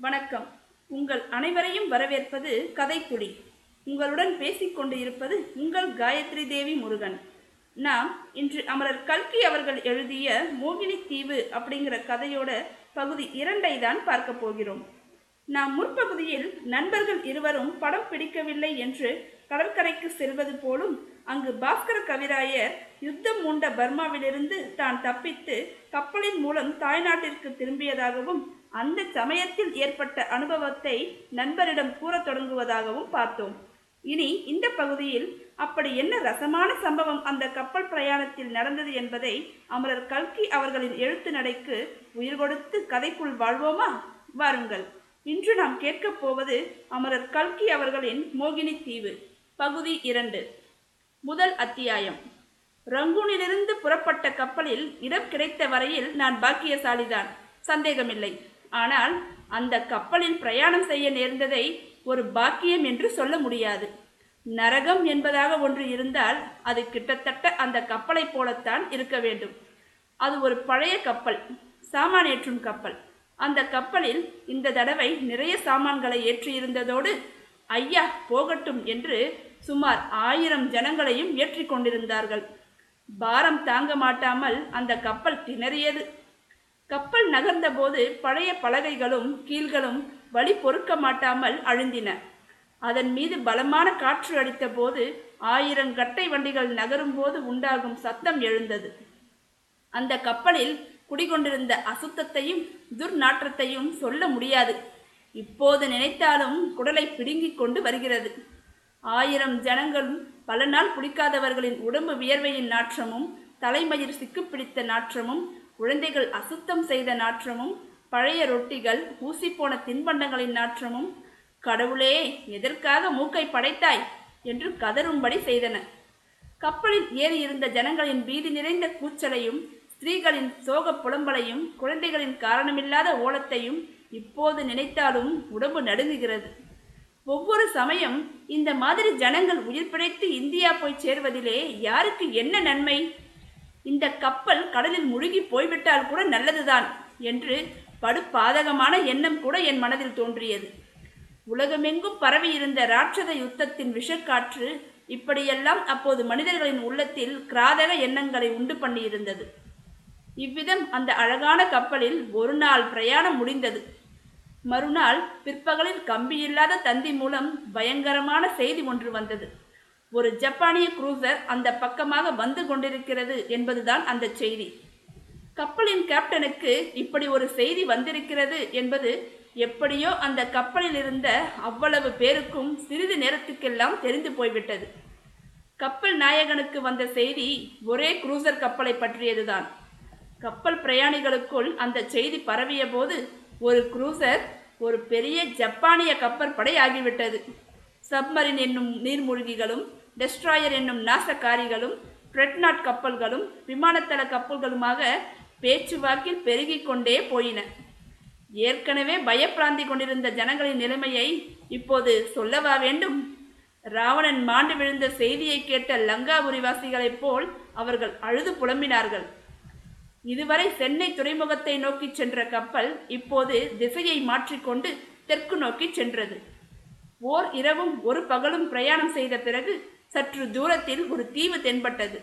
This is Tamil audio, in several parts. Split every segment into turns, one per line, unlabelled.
வணக்கம். உங்கள் அனைவரையும் வரவேற்பது கதைத்துளி உங்களுடன் பேசிக்கொண்டு இருப்பது உங்கள் காயத்ரி தேவி முருகன். நாம் இன்று அமரர் கல்கி அவர்கள் எழுதிய மோகினி தீவு அப்படிங்கிற கதையோட பகுதி இரண்டை தான் பார்க்க போகிறோம். நாம் முற்பகுதியில் நண்பர்கள் இருவரும் படம் பிடிக்கவில்லை என்று கடற்கரைக்கு செல்வது போலும் அங்கு பாஸ்கர கவிராயர் யுத்தம் மூண்ட பர்மாவிலிருந்து தான் தப்பித்து கப்பலின் மூலம் தாய்நாட்டிற்கு திரும்பியதாகவும் அந்த சமயத்தில் ஏற்பட்ட அனுபவத்தை நண்பரிடம் கூறத் தொடங்குவதாகவும் பார்த்தோம். இனி இந்த பகுதியில் அப்படி என்ன ரசமான சம்பவம் அந்த கப்பல் பிரயாணத்தில் நடந்தது என்பதை அமரர் கல்கி அவர்களின் எழுத்து நடைக்கு உயிர் கொடுத்து கதைக்குள் வாழ்வோமா? வாருங்கள். இன்று நாம் கேட்கப் போவது அமரர் கல்கி அவர்களின் மோகினி தீவு. பகுதி இரண்டு. முதல் அத்தியாயம். ரங்கூனிலிருந்து புறப்பட்ட கப்பலில் இடம் கிடைத்த வரையில் நான் பாக்கியசாலிதான். சந்தேகமில்லை. ஆனால் அந்த கப்பலில் பிரயாணம் செய்ய நேர்ந்ததை ஒரு பாக்கியம் என்று சொல்ல முடியாது. நரகம் என்பதாக ஒன்று இருந்தால் அது கிட்டத்தட்ட அந்த கப்பலைப் போலத்தான் இருக்க வேண்டும். அது ஒரு பழைய கப்பல் சாமான் ஏற்றும் கப்பல். அந்த கப்பலில் இந்த தடவை நிறைய சாமான்களை ஏற்றியிருந்ததோடு ஐயா போகட்டும் என்று சுமார் ஆயிரம் ஜனங்களையும் ஏற்றி கொண்டிருந்தார்கள். பாரம் தாங்க மாட்டாமல் அந்த கப்பல் திணறியது. கப்பல் நகர்ந்தபோது பழைய பலகைகளும் கீழ்களும் வழி பொறுக்க மாட்டாமல் அழுந்தின. அதன் மீது பலமான காற்று அடித்த போது ஆயிரம் கட்டை வண்டிகள் நகரும் போது உண்டாகும் சத்தம் எழுந்தது. அந்த கப்பலில் குடிகொண்டிருந்த அசுத்தத்தையும் துர்நாற்றத்தையும் சொல்ல முடியாது. இப்போது நினைத்தாலும் குடலை பிடுங்கிக் கொண்டு வருகிறது. ஆயிரம் ஜனங்களும் பல நாள் குடிக்காதவர்களின் உடம்பு வியர்வையின் நாற்றமும் தலைமயிர் சிக்கு பிடித்த நாற்றமும் குழந்தைகள் அசுத்தம் செய்த நாற்றமும் பழைய ரொட்டிகள் ஊசிப்போன தின்பண்டங்களின் நாற்றமும் கடவுளே எதற்காக மூக்கை படைத்தாய்? என்று கதறும்படி செய்தன. கப்பலில் ஏறி இருந்த ஜனங்களின் பீதி நிறைந்த கூச்சலையும் ஸ்திரீகளின் சோக புலம்பலையும் குழந்தைகளின் காரணமில்லாத ஓலத்தையும் இப்போது நினைத்தாலும் உடம்பு நடுங்குகிறது. ஒவ்வொரு சமயம் இந்த மாதிரி ஜனங்கள் உயிர் பிழைத்து இந்தியா போய் சேர்வதிலே யாருக்கு என்ன நன்மை? இந்த கப்பல் கடலில் முழுகி போய்விட்டால் கூட நல்லதுதான் என்று படு பாதகமான எண்ணம் கூட என் மனதில் தோன்றியது. உலகமெங்கும் பரவியிருந்த ராட்சத யுத்தத்தின் விஷக்காற்று இப்படியெல்லாம் அப்போது மனிதர்களின் உள்ளத்தில் கிராதக எண்ணங்களை உண்டு பண்ணியிருந்தது. இவ்விதம் அந்த அழகான கப்பலில் ஒரு நாள் பிரயாணம் முடிந்தது. மறுநாள் பிற்பகலில் கம்பியில்லாத தந்தி மூலம் பயங்கரமான செய்தி ஒன்று வந்தது. ஒரு ஜப்பானிய குரூசர் அந்த பக்கமாக வந்து கொண்டிருக்கிறது என்பதுதான் அந்த செய்தி. கப்பலின் கேப்டனுக்கு இப்படி ஒரு செய்தி வந்திருக்கிறது என்பது எப்படியோ அந்த கப்பலில் இருந்த அவ்வளவு பேருக்கும் சிறிது நேரத்துக்கெல்லாம் தெரிந்து போய்விட்டது. கப்பல் நாயகனுக்கு வந்த செய்தி ஒரே குரூசர் கப்பலை பற்றியதுதான். கப்பல் பிரயாணிகளுக்குள் அந்த செய்தி பரவிய போது ஒரு குரூசர் ஒரு பெரிய ஜப்பானிய கப்பற்படை ஆகிவிட்டது. சப்மரின் என்னும் நீர்மூழ்கிகளும் டெஸ்ட்ராயர் என்னும் நாசக்காரிகளும் ட்ரெட்நாட் கப்பல்களும் விமானத்தள கப்பல்களுமாக பேச்சுவாக்கில் பெருகிக் கொண்டே போயின. ஏற்கனவே பயப்பிராந்தி கொண்டிருந்த ஜனங்களின் நிலைமையை இப்போது சொல்லவா வேண்டும்? ராவணன் மாண்டு விழுந்த செய்தியை கேட்ட லங்காபுரிவாசிகளைப் போல் அவர்கள் அழுது புலம்பினார்கள். இதுவரை சென்னை துறைமுகத்தை நோக்கி சென்ற கப்பல் இப்போது திசையை மாற்றிக்கொண்டு தெற்கு நோக்கி சென்றது. ஓர் இரவும் ஒரு பகலும் பிரயாணம் செய்த பிறகு சற்று தூரத்தில் ஒரு தீவு தென்பட்டது.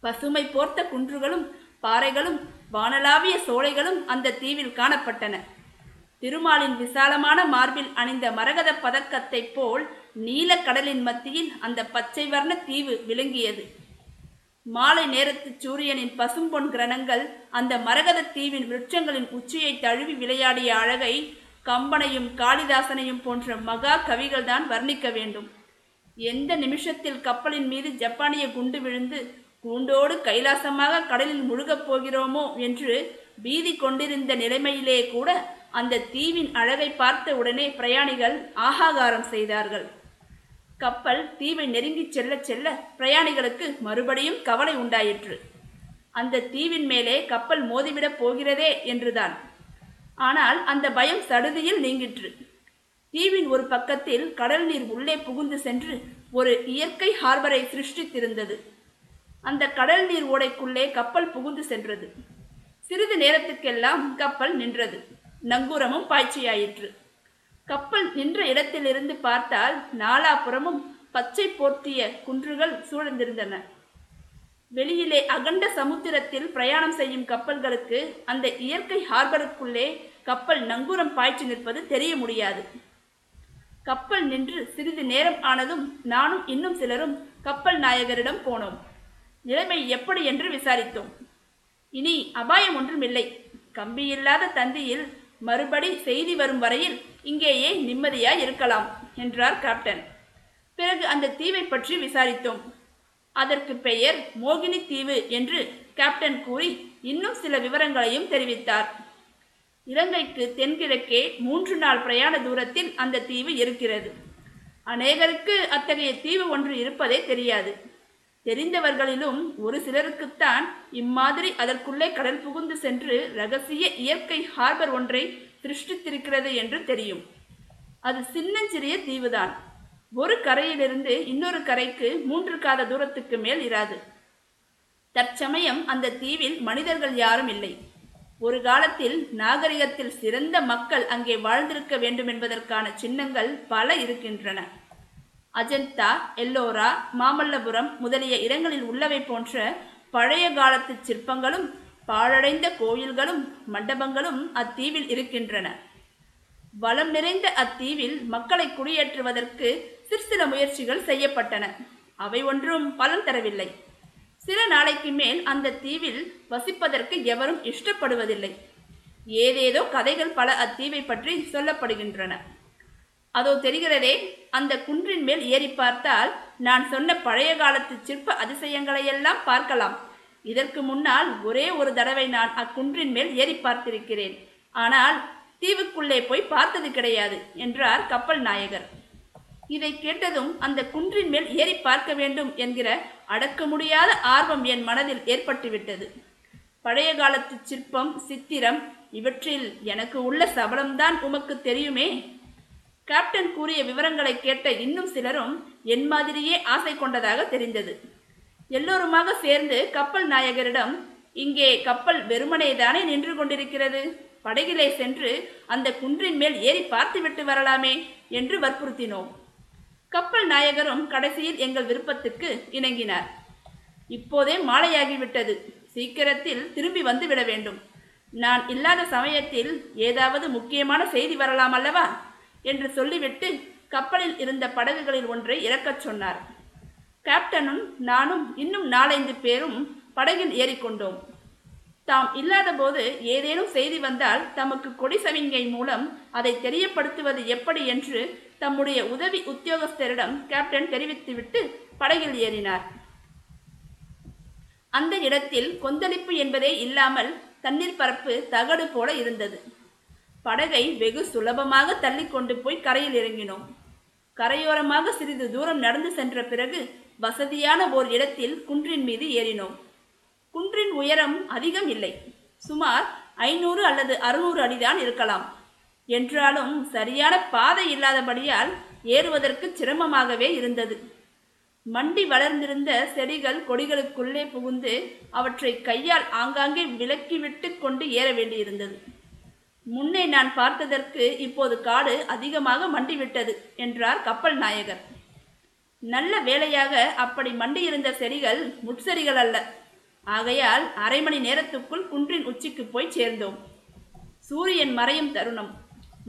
பசுமை போர்த்த குன்றுகளும் பாறைகளும் வானளாவிய சோலைகளும் அந்த தீவில் காணப்பட்டன. திருமாலின் விசாலமான மார்பில் அணிந்த மரகத பதக்கத்தைப் போல் நீல கடலின் மத்தியில் அந்த பச்சை வர்ண தீவு விளங்கியது. மாலை நேரத்து சூரியனின் பசும்பொன் கிரணங்கள் அந்த மரகத தீவின் விருட்சங்களின் உச்சியை தழுவி விளையாடிய அழகை கம்பனையும் காளிதாசனையும் போன்ற மகா கவிகள்தான் வர்ணிக்க வேண்டும். எந்த நிமிஷத்தில் கப்பலின் மீது ஜப்பானிய குண்டு விழுந்து கூண்டோடு கைலாசமாக கடலில் முழுகப் போகிறோமோ என்று பீதி கொண்டிருந்த நிலைமையிலே கூட அந்த தீவின் அழகை பார்த்த உடனே பிரயாணிகள் ஆகாகாரம் செய்தார்கள். கப்பல் தீவை நெருங்கிச் செல்ல செல்ல பிரயாணிகளுக்கு மறுபடியும் கவலை உண்டாயிற்று. அந்த தீவின் மேலே கப்பல் மோதிவிடப் போகிறதே என்றுதான். ஆனால் அந்த பயம் சடுதியில் நீங்கிற்று. தீவின் ஒரு பக்கத்தில் கடல் நீர் உள்ளே புகுந்து சென்று ஒரு இயற்கை ஹார்பரை சிருஷ்டித்திருந்தது. அந்த கடல் நீர் ஓடைக்குள்ளே கப்பல் புகுந்து சென்றது. சிறிது நேரத்துக்கெல்லாம் கப்பல் நின்றது. நங்கூரமும் பாய்ச்சியாயிற்று. கப்பல் நின்ற இடத்திலிருந்து பார்த்தால் நாலாபுறமும் பச்சை போர்த்திய குன்றுகள் சூழ்ந்திருந்தன. வெளியிலே அகண்ட சமுத்திரத்தில் பிரயாணம் செய்யும் கப்பல்களுக்கு அந்த இயற்கை ஹார்பருக்குள்ளே கப்பல் நங்கூரம் பாய்ச்சி நிற்பது தெரிய முடியாது. கப்பல் நின்று சிறிது நேரம் ஆனதும் நானும் இன்னும் சிலரும் கப்பல் நாயகரிடம் போனோம். நிலைமை எப்படி என்று விசாரித்தோம். இனி அபாயம் ஒன்றுமில்லை. கம்பியில்லாத தந்தியில் மறுபடி செய்தி வரும் வரையில் இங்கேயே நிம்மதியாய் இருக்கலாம் என்றார் கேப்டன் பிறகு அந்த தீவை பற்றி விசாரித்தோம். அதற்கு பெயர் மோகினி தீவு என்று கேப்டன் கூறி இன்னும் சில விவரங்களையும் தெரிவித்தார். இலங்கைக்கு தென்கிழக்கே மூன்று நாள் பிரயாண தூரத்தில் அந்த தீவு இருக்கிறது. அநேகருக்கு அத்தகைய தீவு ஒன்று இருப்பதே தெரியாது. தெரிந்தவர்களிலும் ஒரு சிலருக்குத்தான் இம்மாதிரி அதற்குள்ளே கடல் புகுந்து சென்று ரகசிய இயற்கை ஹார்பர் ஒன்றை சிருஷ்டித்திருக்கிறது என்று தெரியும். அது சின்னஞ்சிறிய தீவுதான். ஒரு கரையிலிருந்து இன்னொரு கரைக்கு மூன்று காத தூரத்துக்கு மேல் இராது. தற்சமயம் அந்த தீவில் மனிதர்கள் யாரும் இல்லை. ஒரு காலத்தில் நாகரிகத்தில் சிறந்த மக்கள் அங்கே வாழ்ந்திருக்க வேண்டும் என்பதற்கான சின்னங்கள் பல இருக்கின்றன. அஜந்தா எல்லோரா மாமல்லபுரம் முதலிய இடங்களில் உள்ளவை போன்ற பழைய காலத்து சிற்பங்களும் பாழடைந்த கோயில்களும் மண்டபங்களும் அத்தீவில் இருக்கின்றன. வளம் நிறைந்த அத்தீவில் மக்களை குடியேற்றுவதற்கு சிற்சில முயற்சிகள் செய்யப்பட்டன. அவை ஒன்றும் பலன் தரவில்லை. சில நாளைக்கு மேல் அந்த தீவில் வசிப்பதற்கு எவரும் இஷ்டப்படுவதில்லை. ஏதேதோ கதைகள் பல அத்தீவை பற்றி சொல்லப்படுகின்றன. அதோ தெரிகிறதே அந்த குன்றின் மேல் ஏறி பார்த்தால் நான் சொன்ன பழைய காலத்து சிற்ப அதிசயங்களையெல்லாம் பார்க்கலாம். இதற்கு முன்னால் ஒரே ஒரு தடவை நான் அக்குன்றின் மேல் ஏறி பார்த்திருக்கிறேன். ஆனால் தீவுக்குள்ளே போய் பார்த்தது கிடையாது என்றார் கப்பல் நாயகர். இதை கேட்டதும் அந்த குன்றின் மேல் ஏறி பார்க்க வேண்டும் என்கிற அடக்க முடியாத ஆர்வம் என் மனதில் ஏற்பட்டுவிட்டது. பழைய காலத்து சிற்பம் சித்திரம் இவற்றில் எனக்கு உள்ள சபலம்தான் உமக்கு தெரியுமே? கேப்டன் கூறிய விவரங்களை கேட்ட இன்னும் சிலரும் என் மாதிரியே ஆசை கொண்டதாக தெரிந்தது. எல்லோருமாக சேர்ந்து கப்பல் நாயகரிடம் இங்கே கப்பல் வெறுமனே தானே நின்று கொண்டிருக்கிறது? படகிலே சென்று அந்த குன்றின் மேல் ஏறி பார்த்துவிட்டு வரலாமே என்று வற்புறுத்தினோம். கப்பல் நாயகரும் கடைசியில் எங்கள் விருப்பத்துக்கு இணங்கினார். இப்போதே மாலையாகிவிட்டது. சீக்கிரத்தில் திரும்பி வந்து விட வேண்டும். நான் இல்லாத சமயத்தில் ஏதாவது முக்கியமான செய்தி வரலாம் அல்லவா? என்று சொல்லிவிட்டு கப்பலில் இருந்த படகுகளில் ஒன்றை இறக்கச் சொன்னார். கேப்டனும் நானும் இன்னும் நாலைந்து பேரும் படகில் ஏறிக்கொண்டோம். தாம் இல்லாதபோது ஏதேனும் செய்தி வந்தால் தமக்கு கொடி சமிங்கை மூலம் அதை தெரியப்படுத்துவது எப்படி என்று தம்முடைய உதவி உத்தியோகஸ்தரிடம் கேப்டன் தெரிவித்துவிட்டு படகில் ஏறினார். அந்த இடத்தில் கொந்தளிப்பு என்பதே இல்லாமல் தண்ணீர் பரப்பு தகடு போல இருந்தது. படகை வெகு சுலபமாக தள்ளி கொண்டு போய் கரையில் இறங்கினோம். கரையோரமாக சிறிது தூரம் நடந்து சென்ற பிறகு வசதியான ஓர் இடத்தில் குன்றின் மீது ஏறினோம். குன்றின் உயரம் அதிகம் இல்லை. சுமார் ஐநூறு அல்லது அறுநூறு அடிதான் இருக்கலாம். என்றாலும் சரியான பாதை இல்லாதபடியால் ஏறுவதற்கு சிரமமாகவே இருந்தது. மண்டி வளர்ந்திருந்த செடிகள் கொடிகளுக்குள்ளே புகுந்து அவற்றை கையால் ஆங்காங்கே விலக்கிவிட்டு கொண்டு ஏற வேண்டியிருந்தது. முன்னே நான் பார்த்ததற்கு இப்போது காடு அதிகமாக மண்டிவிட்டது என்றார் கப்பல் நாயகர். நல்ல வேளையாக அப்படி மண்டியிருந்த செடிகள் முட்செடிகள் அல்ல. ஆகையால் அரை மணி நேரத்துக்குள் குன்றின் உச்சிக்கு போய் சேர்ந்தோம். சூரியன் மறையும் தருணம்.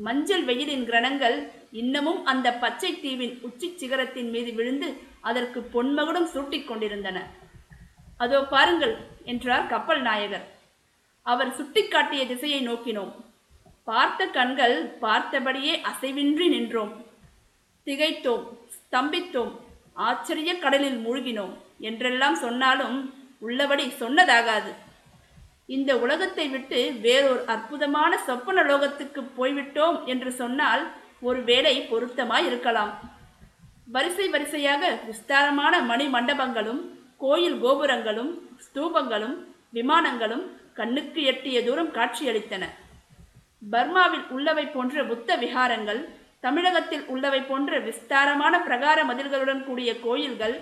மஞ்சள் வெயிலின் கிரணங்கள் இன்னமும் அந்த பச்சை தீவின் உச்சி சிகரத்தின் மீது விழுந்து அதற்கு பொன்மகுடம் சூட்டிக் கொண்டிருந்தன. அதோ பாருங்கள் என்றார் கப்பல் நாயகர். அவர் சுட்டிக்காட்டிய திசையை நோக்கினோம். பார்த்த கண்கள் பார்த்தபடியே அசைவின்றி நின்றோம். திகைத்தோம் ஸ்தம்பித்தோம் ஆச்சரிய கடலில் மூழ்கினோம். என்றெல்லாம் சொன்னாலும் உள்ளபடி சொன்னதாகாது. இந்த உலகத்தை விட்டு வேறொரு அற்புதமான சொப்பன லோகத்துக்கு போய்விட்டோம் என்று சொன்னால் ஒருவேளை பொருத்தமாய் இருக்கலாம் வரிசை வரிசையாக விஸ்தாரமான மணி மண்டபங்களும் கோயில் கோபுரங்களும் ஸ்தூபங்களும் விமானங்களும் கண்ணுக்கு எட்டிய தூரம் காட்சியளித்தன. பர்மாவில் உள்ளவை போன்ற புத்த விகாரங்கள் தமிழகத்தில் உள்ளவை போன்ற விஸ்தாரமான பிரகார மதில்களுடன் கூடிய கோயில்கள்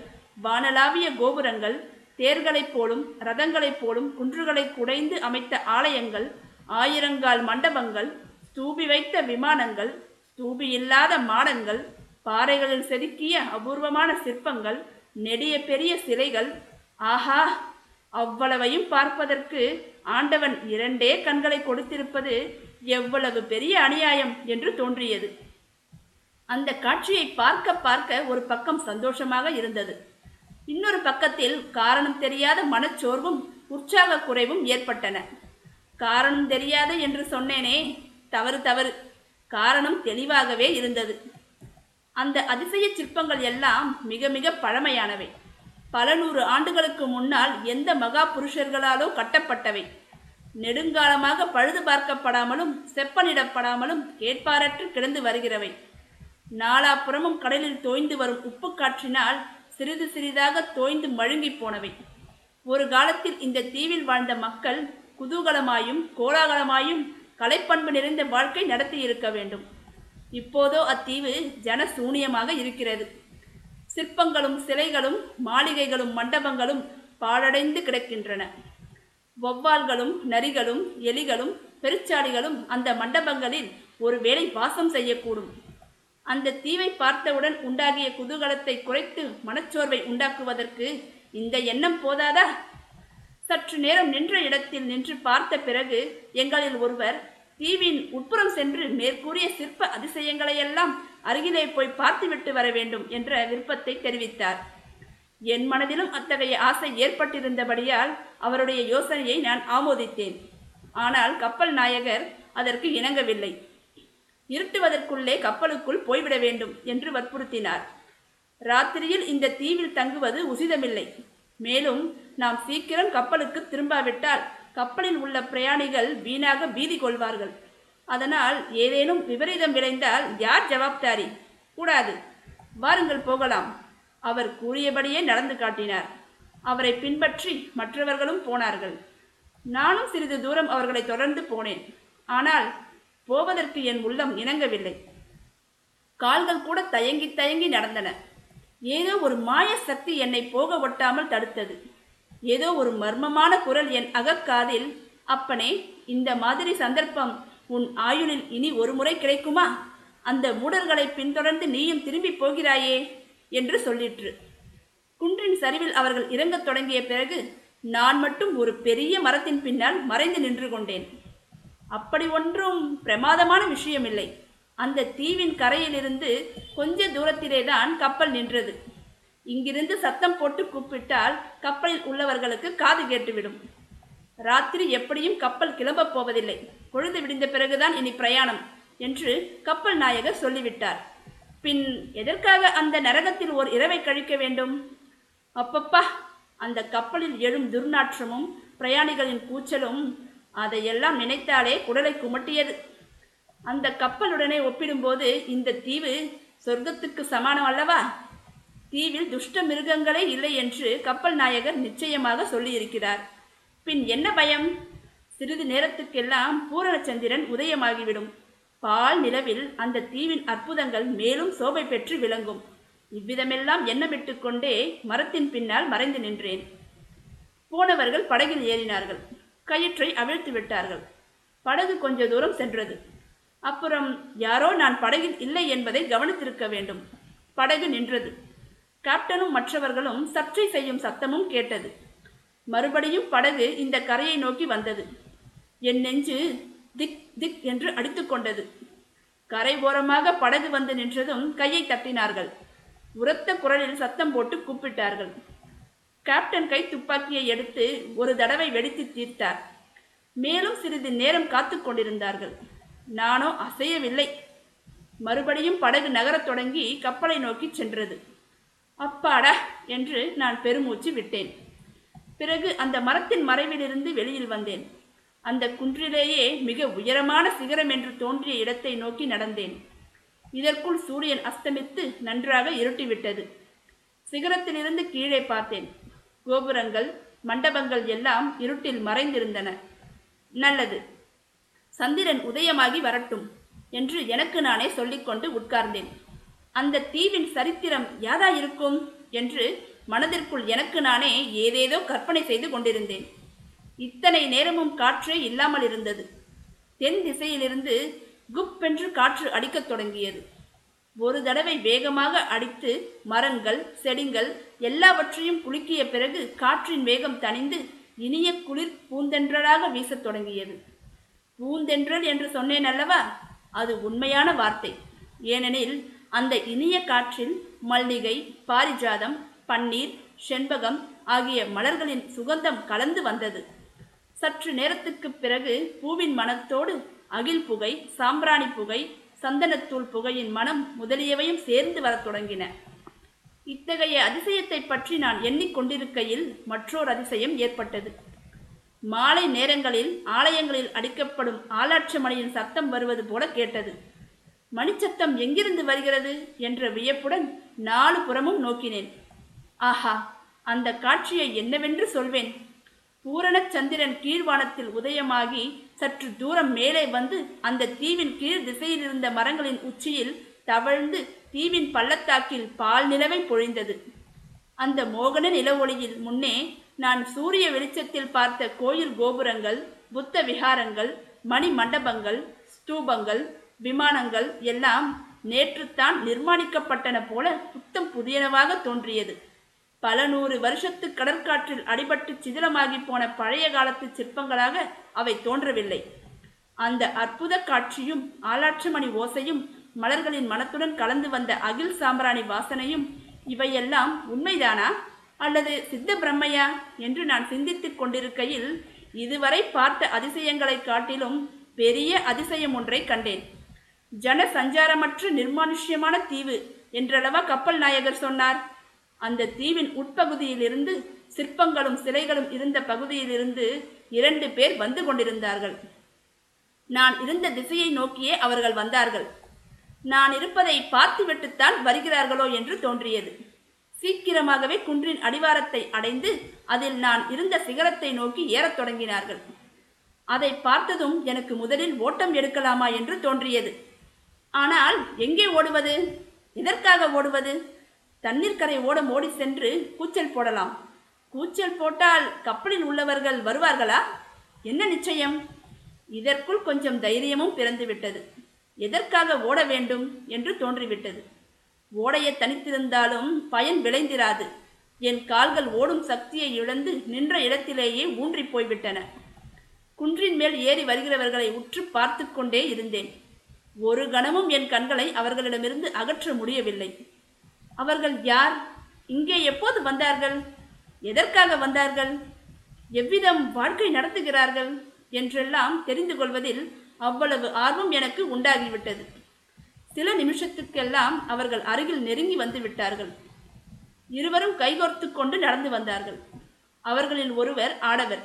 வானளாவிய கோபுரங்கள் தேர்களைப் போலும் ரதங்களைப் போலும் குன்றுகளை குடைந்து அமைத்த ஆலயங்கள் ஆயிரங்கால் மண்டபங்கள் தூபி வைத்த விமானங்கள் தூபி இல்லாத மாடங்கள் பாறைகளில் செதுக்கிய அபூர்வமான சிற்பங்கள் நெடிய பெரிய சிலைகள். ஆஹா! அவ்வளவையும் பார்ப்பதற்கு ஆண்டவன் இரண்டே கண்களை கொடுத்திருப்பது எவ்வளவு பெரிய அநியாயம் என்று தோன்றியது. அந்த காட்சியை பார்க்க பார்க்க ஒரு பக்கம் சந்தோஷமாக இருந்தது. இன்னொரு பக்கத்தில் காரணம் தெரியாத மனச்சோர்வும் உற்சாக குறைவும் ஏற்பட்டன. காரணம் தெரியாது என்று சொன்னேனே தவறு தவறு. காரணம் தெளிவாகவே இருந்தது. அந்த அதிசய சிற்பங்கள் எல்லாம் மிக மிக பழமையானவை. பல நூறு ஆண்டுகளுக்கு முன்னால் எந்த மகா புருஷர்களாலோ கட்டப்பட்டவை. நெடுங்காலமாக பழுது பார்க்கப்படாமலும் செப்பனிடப்படாமலும் கேட்பாரற்று கிடந்து வருகிறவை. நாலாப்புறமும் கடலில் தோய்ந்து வரும் உப்பு காற்றினால் சிறிது சிறிதாக தோய்ந்து மழுங்கி போனவை. ஒரு காலத்தில் இந்த தீவில் வாழ்ந்த மக்கள் குதூகலமாயும் கோலாகலமாயும் கலைப்பண்பு நிறைந்த வாழ்க்கை நடத்தி இருக்க வேண்டும். இப்போதோ அத்தீவு ஜனசூனியமாக இருக்கிறது. சிற்பங்களும் சிலைகளும் மாளிகைகளும் மண்டபங்களும் பாழடைந்து கிடக்கின்றன. வௌவால்களும் நரிகளும் எலிகளும் பெருச்சாளிகளும் அந்த மண்டபங்களில் ஒருவேளை வாசம் செய்யக்கூடும். அந்த தீவை பார்த்தவுடன் உண்டாகிய குதூகலத்தை குறைத்து மனச்சோர்வை உண்டாக்குவதற்கு இந்த எண்ணம் போதாதா? சற்று நேரம் நின்ற இடத்தில் நின்று பார்த்த பிறகு எங்களில் ஒருவர் தீவின் உட்புறம் சென்று மேற்கூறிய சிற்ப அதிசயங்களையெல்லாம் அருகிலே போய் பார்த்துவிட்டு வர வேண்டும் என்ற விருப்பத்தை தெரிவித்தார். என் மனதிலும் அத்தகைய ஆசை ஏற்பட்டிருந்தபடியால் அவருடைய யோசனையை நான் ஆமோதித்தேன். ஆனால் கப்பல் நாயகர் அதற்கு இணங்கவில்லை. இருட்டுவதற்குள்ளே கப்பலுக்குள் போய்விட வேண்டும் என்று வற்புறுத்தினார். ராத்திரியில் இந்த தீவில் தங்குவது உசிதமில்லை. மேலும் நாம் சீக்கிரம் கப்பலுக்கு திரும்பாவிட்டால் கப்பலில் உள்ள பிரயாணிகள் வீணாக பீதி கொள்வார்கள். அதனால் ஏதேனும் விபரீதம் விளைந்தால் யார் ஜவாப்தாரி? கூடாது. வாருங்கள் போகலாம். அவர் கூறியபடியே நடந்து காட்டினார். அவரை பின்பற்றி மற்றவர்களும் போனார்கள். நானும் சிறிது தூரம் அவர்களை தொடர்ந்து போனேன். ஆனால் போவதற்கு என் உள்ளம் இணங்கவில்லை. கால்கள் கூட தயங்கி தயங்கி நடந்தன. ஏதோ ஒரு மாய சக்தி என்னை போக ஒட்டாமல் தடுத்தது. ஏதோ ஒரு மர்மமான குரல் என் அகக்காதில் அப்பனே இந்த மாதிரி சந்தர்ப்பம் உன் ஆயுளில் இனி ஒரு முறை கிடைக்குமா? அந்த மூடர்களை பின்தொடர்ந்து நீயும் திரும்பி போகிறாயே என்று சொல்லிற்று. குன்றின் சரிவில் அவர்கள் இறங்கத் தொடங்கிய பிறகு நான் மட்டும் ஒரு பெரிய மரத்தின் பின்னால் மறைந்து நின்று கொண்டேன். அப்படி ஒன்றும் பிரமாதமான விஷயமில்லை. அந்த தீவின் கரையிலிருந்து கொஞ்ச தூரத்திலேதான் கப்பல் நின்றது. இங்கிருந்து சத்தம் போட்டு கூப்பிட்டால் கப்பலில் உள்ளவர்களுக்கு காது கேட்டுவிடும். ராத்திரி எப்படியும் கப்பல் கிளம்பப் போவதில்லை. பொழுது விடிந்த பிறகுதான் இனி பிரயாணம் என்று கப்பல் நாயகர் சொல்லிவிட்டார். பின் எதற்காக அந்த நரகத்தில் ஓர் இரவை கழிக்க வேண்டும்? அப்பப்பா அந்த கப்பலில் எழும் துர்நாற்றமும் பிரயாணிகளின் கூச்சலும் அதையெல்லாம் நினைத்தாலே குடலை குமட்டியது. அந்த கப்பலுடனே ஒப்பிடும்போது இந்த தீவு சொர்க்கத்துக்கு சமானம் அல்லவா? தீவில் துஷ்ட மிருகங்களே இல்லை என்று கப்பல் நாயகர் நிச்சயமாக சொல்லியிருக்கிறார். பின் என்ன பயம்? சிறிது நேரத்துக்கெல்லாம் பூரணச்சந்திரன் உதயமாகிவிடும். பால் நிலவில் அந்த தீவின் அற்புதங்கள் மேலும் சோபை பெற்று விளங்கும். இவ்விதமெல்லாம் எண்ணமிட்டு கொண்டே மரத்தின் பின்னால் மறைந்து நின்றேன். போனவர்கள் படகில் ஏறினார்கள். கயிற்றை அவிழ்த்து விட்டார்கள். படகு கொஞ்ச தூரம் சென்றது. அப்புறம் யாரோ நான் படகில் இல்லை என்பதை கவனித்திருக்க வேண்டும். படகு நின்றது. கேப்டனும் மற்றவர்களும் சர்ச்சை செய்யும் சத்தமும் கேட்டது. மறுபடியும் படகு இந்த கரையை நோக்கி வந்தது. என் நெஞ்சு திக் திக் என்று அடித்துக்கொண்டது கரை ஓரமாக படகு வந்து நின்றதும் கையை தட்டினார்கள். உரத்த குரலில் சத்தம் போட்டு கூப்பிட்டார்கள். கேப்டன் கை துப்பாக்கியை எடுத்து ஒரு தடவை வெடித்து தீர்த்தார். மேலும் சிறிது நேரம் காத்து கொண்டிருந்தார்கள். நானோ அசையவில்லை. மறுபடியும் படகு நகரத் தொடங்கி கப்பலை நோக்கி சென்றது. அப்பாடா என்று நான் பெருமூச்சு விட்டேன். பிறகு அந்த மரத்தின் மறைவிலிருந்து வெளியில் வந்தேன். அந்த குன்றிலேயே மிக உயரமான சிகரம் என்று தோன்றிய இடத்தை நோக்கி நடந்தேன். இதற்குள் சூரியன் அஸ்தமித்து நன்றாக இருட்டிவிட்டது. சிகரத்திலிருந்து கீழே பார்த்தேன். கோபுரங்கள் மண்டபங்கள் எல்லாம் இருட்டில் மறைந்திருந்தன. நல்லது. சந்திரன் உதயமாகி வரட்டும் என்று எனக்கு நானே சொல்லிக்கொண்டு உட்கார்ந்தேன். அந்த தீவின் சரித்திரம் யாதா இருக்கும் என்று மனதிற்குள் எனக்கு நானே ஏதேதோ கற்பனை செய்து கொண்டிருந்தேன். இத்தனை நேரமும் காற்றே இல்லாமல் இருந்தது. தென் திசையிலிருந்து குப்பென்று காற்று அடிக்கத் தொடங்கியது. ஒரு தடவை வேகமாக அடித்து மரங்கள் செடிகள் எல்லாவற்றையும் குலுக்கிய பிறகு காற்றின் வேகம் தணிந்து இனிய குளிர் பூந்தென்றலாக வீசத் தொடங்கியது. பூந்தென்றல் என்று சொன்னேன் அல்லவா? அது உண்மையான வார்த்தை. ஏனெனில் அந்த இனிய காற்றில் மல்லிகை பாரிஜாதம் பன்னீர் செண்பகம் ஆகிய மலர்களின் சுகந்தம் கலந்து வந்தது. சற்று நேரத்துக்குப் பிறகு பூவின் மனத்தோடு அகில் புகை சாம்பிராணி புகை சந்தனத்தூள் புகையின் மனம் முதலியவையும் சேர்ந்து வரத் தொடங்கின. இத்தகைய அதிசயத்தை பற்றி நான் எண்ணிக்கொண்டிருக்கையில் மற்றொரு அதிசயம் ஏற்பட்டது. மாலை நேரங்களில் ஆலயங்களில் அடிக்கப்படும் ஆளாட்சி மணியின் சத்தம் வருவது போல கேட்டது. மணிச்சத்தம் எங்கிருந்து வருகிறது? என்ற வியப்புடன் நாலு புறமும் நோக்கினேன். ஆஹா அந்த காட்சியை என்னவென்று சொல்வேன். பூரணச்சந்திரன் கீழ்வானத்தில் உதயமாகி சற்று தூரம் மேலே வந்து அந்த தீவின் கீழ் திசையில் இருந்த மரங்களின் உச்சியில் தவழ்ந்து தீவின் பள்ளத்தாக்கில் பால் நிலவை பொழிந்தது. அந்த மோகன நில ஒளியில் முன்னே நான் சூரிய வெளிச்சத்தில் பார்த்த கோயில் கோபுரங்கள் புத்த விகாரங்கள் மணி மண்டபங்கள் ஸ்தூபங்கள் விமானங்கள் எல்லாம் நேற்றுத்தான் நிர்மாணிக்கப்பட்டன போல புத்தம் புதியனவாக தோன்றியது. பல நூறு வருஷத்து கடற்காற்றில் அடிபட்டு சிதிலமாகி போன பழைய காலத்து சிற்பங்களாக அவை தோன்றவில்லை. அந்த அற்புத காட்சியும் ஆலாற்றுமணி ஓசையும் மலர்களின் மனத்துடன் கலந்து வந்த அகில் சாம்பிராணி வாசனையும் இவையெல்லாம் உண்மைதானா? அல்லது சித்த பிரம்மையா? என்று நான் சிந்தித்துக் கொண்டிருக்கையில் இதுவரை பார்த்த அதிசயங்களைக் காட்டிலும் பெரிய அதிசயம் ஒன்றை கண்டேன். ஜன சஞ்சாரமற்ற நிர்மானுஷ்யமான தீவு என்றளவா கப்பல் நாயகர் சொன்னார். அந்த தீவின் உட்பகுதியிலிருந்து சிற்பங்களும் சிலைகளும் இருந்த பகுதியிலிருந்து இரண்டு பேர் வந்து கொண்டிருந்தார்கள். நான் இருந்த திசையை நோக்கியே அவர்கள் வந்தார்கள். நான் இருப்பதை பார்த்துவிட்டுத்தான் வருகிறார்களோ என்று தோன்றியது. சீக்கிரமாகவே குன்றின் அடிவாரத்தை அடைந்து அதில் நான் இருந்த சிகரத்தை நோக்கி ஏறத் தொடங்கினார்கள். அதை பார்த்ததும் எனக்கு முதலில் ஓட்டம் எடுக்கலாமா என்று தோன்றியது. ஆனால் எங்கே ஓடுவது? எதற்காக ஓடுவது? தண்ணீர் கரை ஓடம் ஓடி சென்று கூச்சல் போடலாம். கூச்சல் போட்டால் கப்பலில் உள்ளவர்கள் வருவார்களா? என்ன நிச்சயம்? இதற்குள் கொஞ்சம் தைரியமும் பிறந்துவிட்டது. எதற்காக ஓட வேண்டும் என்று தோன்றிவிட்டது. ஓடைய தனித்திருந்தாலும் பயன் விளைந்திராது. என் கால்கள் ஓடும் சக்தியை இழந்து நின்ற இடத்திலேயே ஊன்றி போய்விட்டன. குன்றின் மேல் ஏறி வருகிறவர்களை உற்று பார்த்து கொண்டே இருந்தேன். ஒரு கணமும் என் கண்களை அவர்களிடமிருந்து அகற்ற முடியவில்லை. அவர்கள் யார்? இங்கே எப்போது வந்தார்கள்? எதற்காக வந்தார்கள்? எவ்விதம் வாழ்க்கை நடத்துகிறார்கள்? என்றெல்லாம் தெரிந்து கொள்வதில் அவ்வளவு ஆர்வம் எனக்கு உண்டாகிவிட்டது. சில நிமிஷத்துக்கெல்லாம் அவர்கள் அருகில் நெருங்கி வந்து விட்டார்கள். இருவரும் கைகோர்த்து கொண்டு நடந்து வந்தார்கள். அவர்களில் ஒருவர் ஆடவர்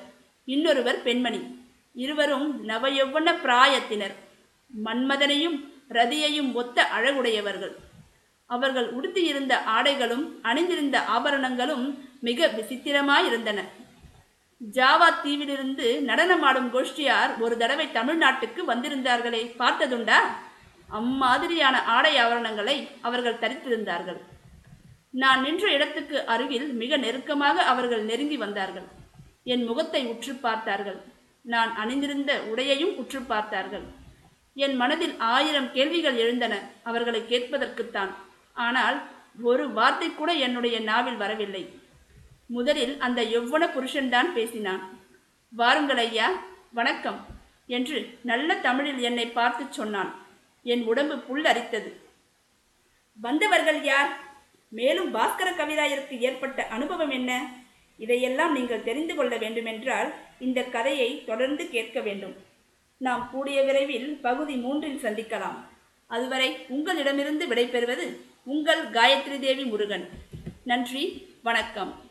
இன்னொருவர் பெண்மணி. இருவரும் நவயௌவன பிராயத்தினர். மன்மதனையும் ரதியையும் ஒத்த அழகுடையவர்கள். அவர்கள் உடுத்தியிருந்த ஆடைகளும் அணிந்திருந்த ஆபரணங்களும் மிக விசித்திரமாயிருந்தன. ஜாவா தீவிலிருந்து நடனமாடும் கோஷ்டியார் ஒரு தடவை தமிழ்நாட்டுக்கு வந்திருந்தார்களே பார்த்ததுண்டா? அம்மாதிரியான ஆடை ஆவரணங்களை அவர்கள் தரித்திருந்தார்கள். நான் நின்ற இடத்துக்கு அருகில் மிக நெருக்கமாக அவர்கள் நெருங்கி வந்தார்கள். என் முகத்தை உற்று பார்த்தார்கள். நான் அணிந்திருந்த உடையையும் உற்று பார்த்தார்கள். என் மனதில் ஆயிரம் கேள்விகள் எழுந்தன அவர்களை கேட்பதற்குத்தான். ஆனால் ஒரு வார்த்தை கூட என்னுடைய நாவில் வரவில்லை. முதலில் அந்த யௌவன புருஷன்தான் பேசினான். வாருங்கள் ஐயா வணக்கம் என்று நல்ல தமிழில் என்னை பார்த்து சொன்னான். என் உடம்பு புல் அரித்தது. வந்தவர்கள் யார்? மேலும் பாஸ்கர கவிராயருக்கு ஏற்பட்ட அனுபவம் என்ன? இதையெல்லாம் நீங்கள் தெரிந்து கொள்ள வேண்டுமென்றால் இந்த கதையை தொடர்ந்து கேட்க வேண்டும். நாம் கூடிய விரைவில் பகுதி மூன்றில் சந்திக்கலாம். அதுவரை உங்களிடமிருந்து விடைபெறுவது உங்கள் காயத்ரி தேவி முருகன். நன்றி வணக்கம்.